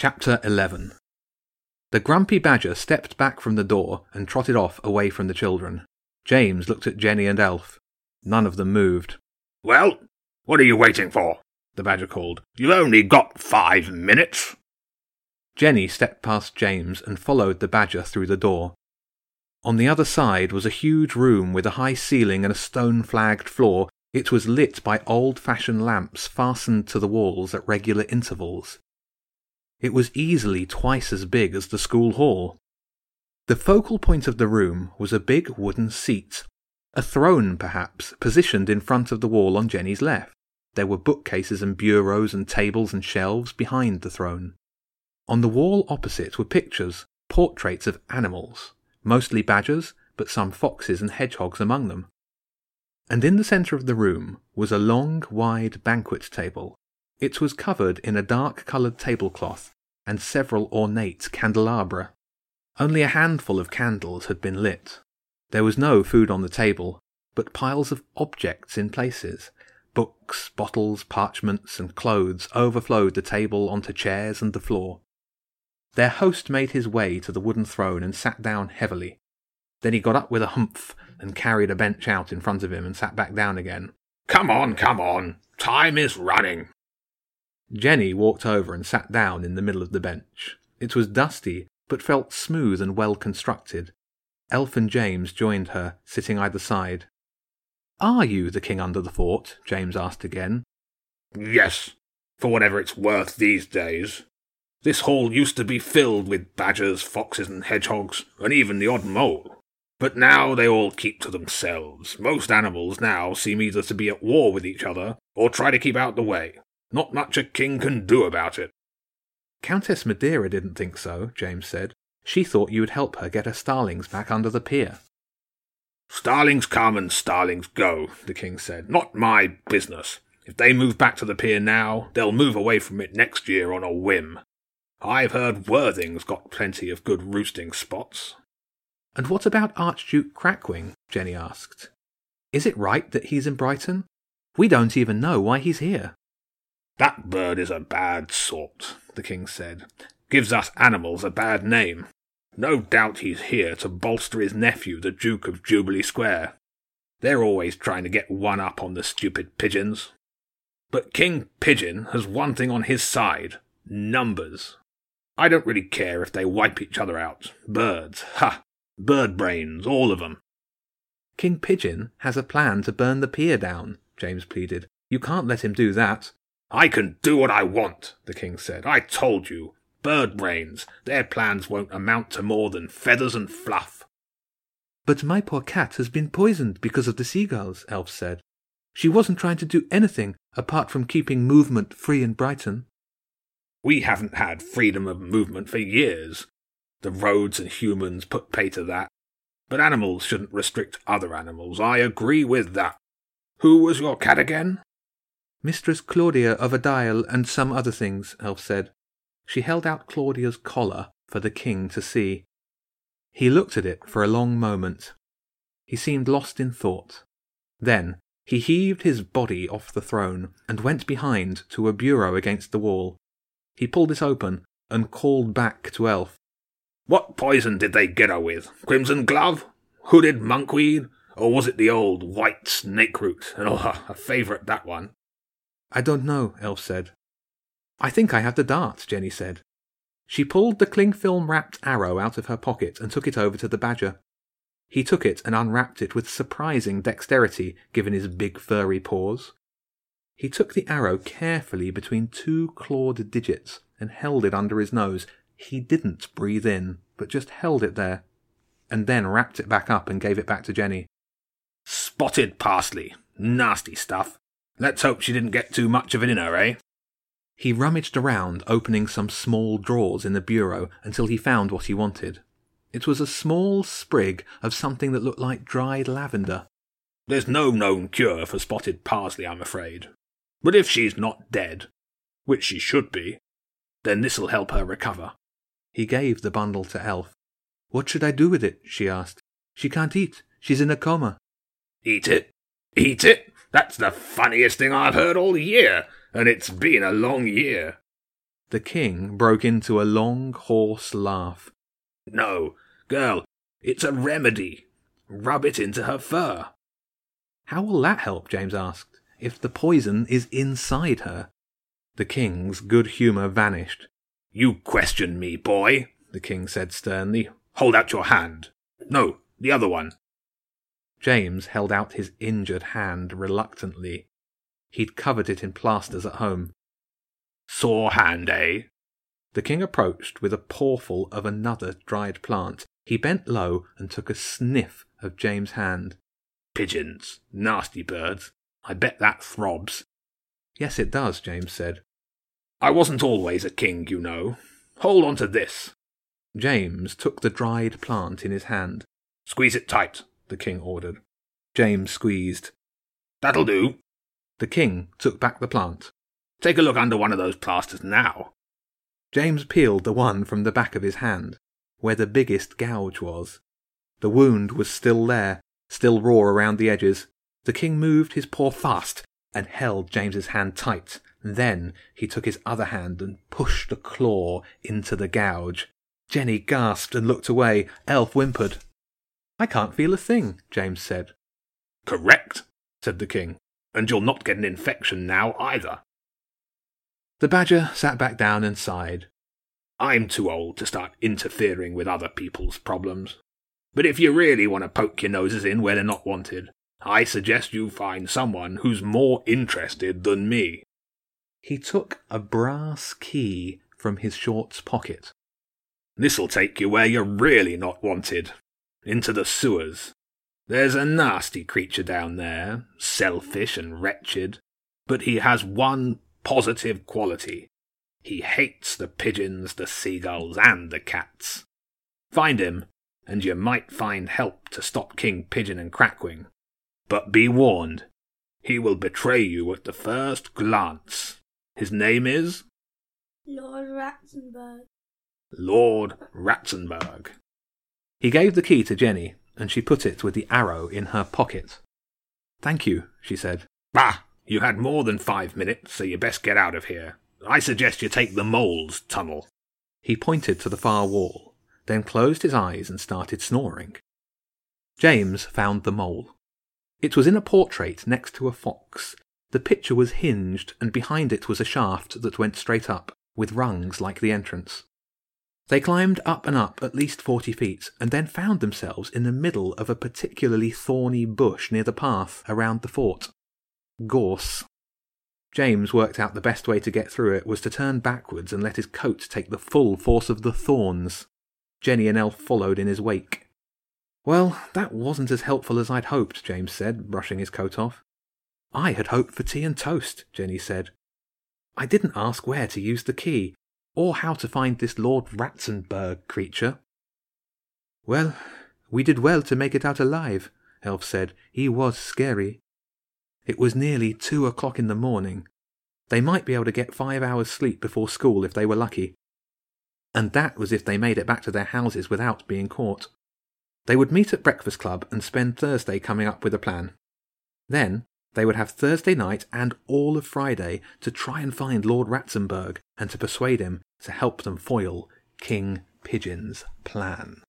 Chapter 11 The grumpy badger stepped back from the door and trotted off away from the children. James looked at Jenny and Elf. None of them moved. Well, what are you waiting for? the badger called. You've only got five minutes. Jenny stepped past James and followed the badger through the door. On the other side was a huge room with a high ceiling and a stone flagged floor. It was lit by old fashioned lamps fastened to the walls at regular intervals. It was easily twice as big as the school hall. The focal point of the room was a big wooden seat, a throne perhaps, positioned in front of the wall on Jenny's left. There were bookcases and bureaus and tables and shelves behind the throne. On the wall opposite were pictures, portraits of animals, mostly badgers, but some foxes and hedgehogs among them. And in the centre of the room was a long, wide banquet table. It was covered in a dark coloured tablecloth and several ornate candelabra. Only a handful of candles had been lit. There was no food on the table, but piles of objects in places. Books, bottles, parchments, and clothes overflowed the table onto chairs and the floor. Their host made his way to the wooden throne and sat down heavily. Then he got up with a humph and carried a bench out in front of him and sat back down again. Come on, come on. Time is running. Jenny walked over and sat down in the middle of the bench. It was dusty, but felt smooth and well constructed. Elf and James joined her, sitting either side. Are you the king under the fort? James asked again. Yes, for whatever it's worth these days. This hall used to be filled with badgers, foxes, and hedgehogs, and even the odd mole. But now they all keep to themselves. Most animals now seem either to be at war with each other or try to keep out the way. Not much a king can do about it. Countess Madeira didn't think so, James said. She thought you would help her get her starlings back under the pier. Starlings come and starlings go, the king said. Not my business. If they move back to the pier now, they'll move away from it next year on a whim. I've heard Worthing's got plenty of good roosting spots. And what about Archduke Crackwing? Jenny asked. Is it right that he's in Brighton? We don't even know why he's here. That bird is a bad sort, the king said. Gives us animals a bad name. No doubt he's here to bolster his nephew, the Duke of Jubilee Square. They're always trying to get one up on the stupid pigeons. But King Pigeon has one thing on his side numbers. I don't really care if they wipe each other out. Birds, ha! Bird brains, all of of 'em. King Pigeon has a plan to burn the pier down, James pleaded. You can't let him do that. I can do what I want, the king said. I told you. Bird brains. Their plans won't amount to more than feathers and fluff. But my poor cat has been poisoned because of the seagulls, Elf said. She wasn't trying to do anything apart from keeping movement free in Brighton. We haven't had freedom of movement for years. The roads and humans put pay to that. But animals shouldn't restrict other animals. I agree with that. Who was your cat again? Mistress Claudia of Adile and some other things, Elf said. She held out Claudia's collar for the king to see. He looked at it for a long moment. He seemed lost in thought. Then he heaved his body off the throne and went behind to a bureau against the wall. He pulled it open and called back to Elf. What poison did they get her with? Crimson glove? Hooded monkweed? Or was it the old white snake root? Oh, a favourite, that one. I don't know, Elf said. I think I have the dart, Jenny said. She pulled the cling film wrapped arrow out of her pocket and took it over to the badger. He took it and unwrapped it with surprising dexterity, given his big furry paws. He took the arrow carefully between two clawed digits and held it under his nose, he didn't breathe in, but just held it there, and then wrapped it back up and gave it back to Jenny. Spotted parsley. Nasty stuff. Let's hope she didn't get too much of it in her, eh? He rummaged around, opening some small drawers in the bureau until he found what he wanted. It was a small sprig of something that looked like dried lavender. There's no known cure for spotted parsley, I'm afraid. But if she's not dead, which she should be, then this'll help her recover. He gave the bundle to Elf. What should I do with it? she asked. She can't eat. She's in a coma. Eat it? Eat it? That's the funniest thing I've heard all year, and it's been a long year. The king broke into a long, hoarse laugh. No, girl, it's a remedy. Rub it into her fur. How will that help? James asked, if the poison is inside her. The king's good humour vanished. You question me, boy, the king said sternly. Hold out your hand. No, the other one. James held out his injured hand reluctantly. He'd covered it in plasters at home. Sore hand, eh? The king approached with a pawful of another dried plant. He bent low and took a sniff of James' hand. Pigeons. Nasty birds. I bet that throbs. Yes, it does, James said. I wasn't always a king, you know. Hold on to this. James took the dried plant in his hand. Squeeze it tight, the king ordered. James squeezed. That'll do. The king took back the plant. Take a look under one of those plasters now. James peeled the one from the back of his hand, where the biggest gouge was. The wound was still there, still raw around the edges. The king moved his paw fast and held James's hand tight. Then he took his other hand and pushed a claw into the gouge. Jenny gasped and looked away. Elf whimpered. I can't feel a thing, James said. Correct, said the king. And you'll not get an infection now either. The badger sat back down and sighed. I'm too old to start interfering with other people's problems. But if you really want to poke your noses in where they're not wanted, I suggest you find someone who's more interested than me. He took a brass key from his shorts pocket. This'll take you where you're really not wanted. Into the sewers. There's a nasty creature down there, selfish and wretched, but he has one positive quality. He hates the pigeons, the seagulls, and the cats. Find him, and you might find help to stop King Pigeon and Crackwing. But be warned, he will betray you at the first glance. His name is? Lord Ratzenberg. Lord Ratzenberg. He gave the key to Jenny, and she put it with the arrow in her pocket. Thank you, she said. Bah! You had more than five minutes, so you best get out of here. I suggest you take the mole's tunnel. He pointed to the far wall, then closed his eyes and started snoring. James found the mole. It was in a portrait next to a fox, the picture was hinged, and behind it was a shaft that went straight up, with rungs like the entrance. They climbed up and up at least forty feet, and then found themselves in the middle of a particularly thorny bush near the path around the fort. Gorse. James worked out the best way to get through it was to turn backwards and let his coat take the full force of the thorns. Jenny and Elf followed in his wake. Well, that wasn't as helpful as I'd hoped, James said, brushing his coat off. I had hoped for tea and toast, Jenny said. I didn't ask where to use the key, or how to find this Lord Ratzenberg creature. Well, we did well to make it out alive, Elf said. He was scary. It was nearly two o'clock in the morning. They might be able to get five hours' sleep before school if they were lucky. And that was if they made it back to their houses without being caught. They would meet at Breakfast Club and spend Thursday coming up with a plan. Then they would have Thursday night and all of Friday to try and find Lord Ratzenberg and to persuade him to help them foil King Pigeon's plan.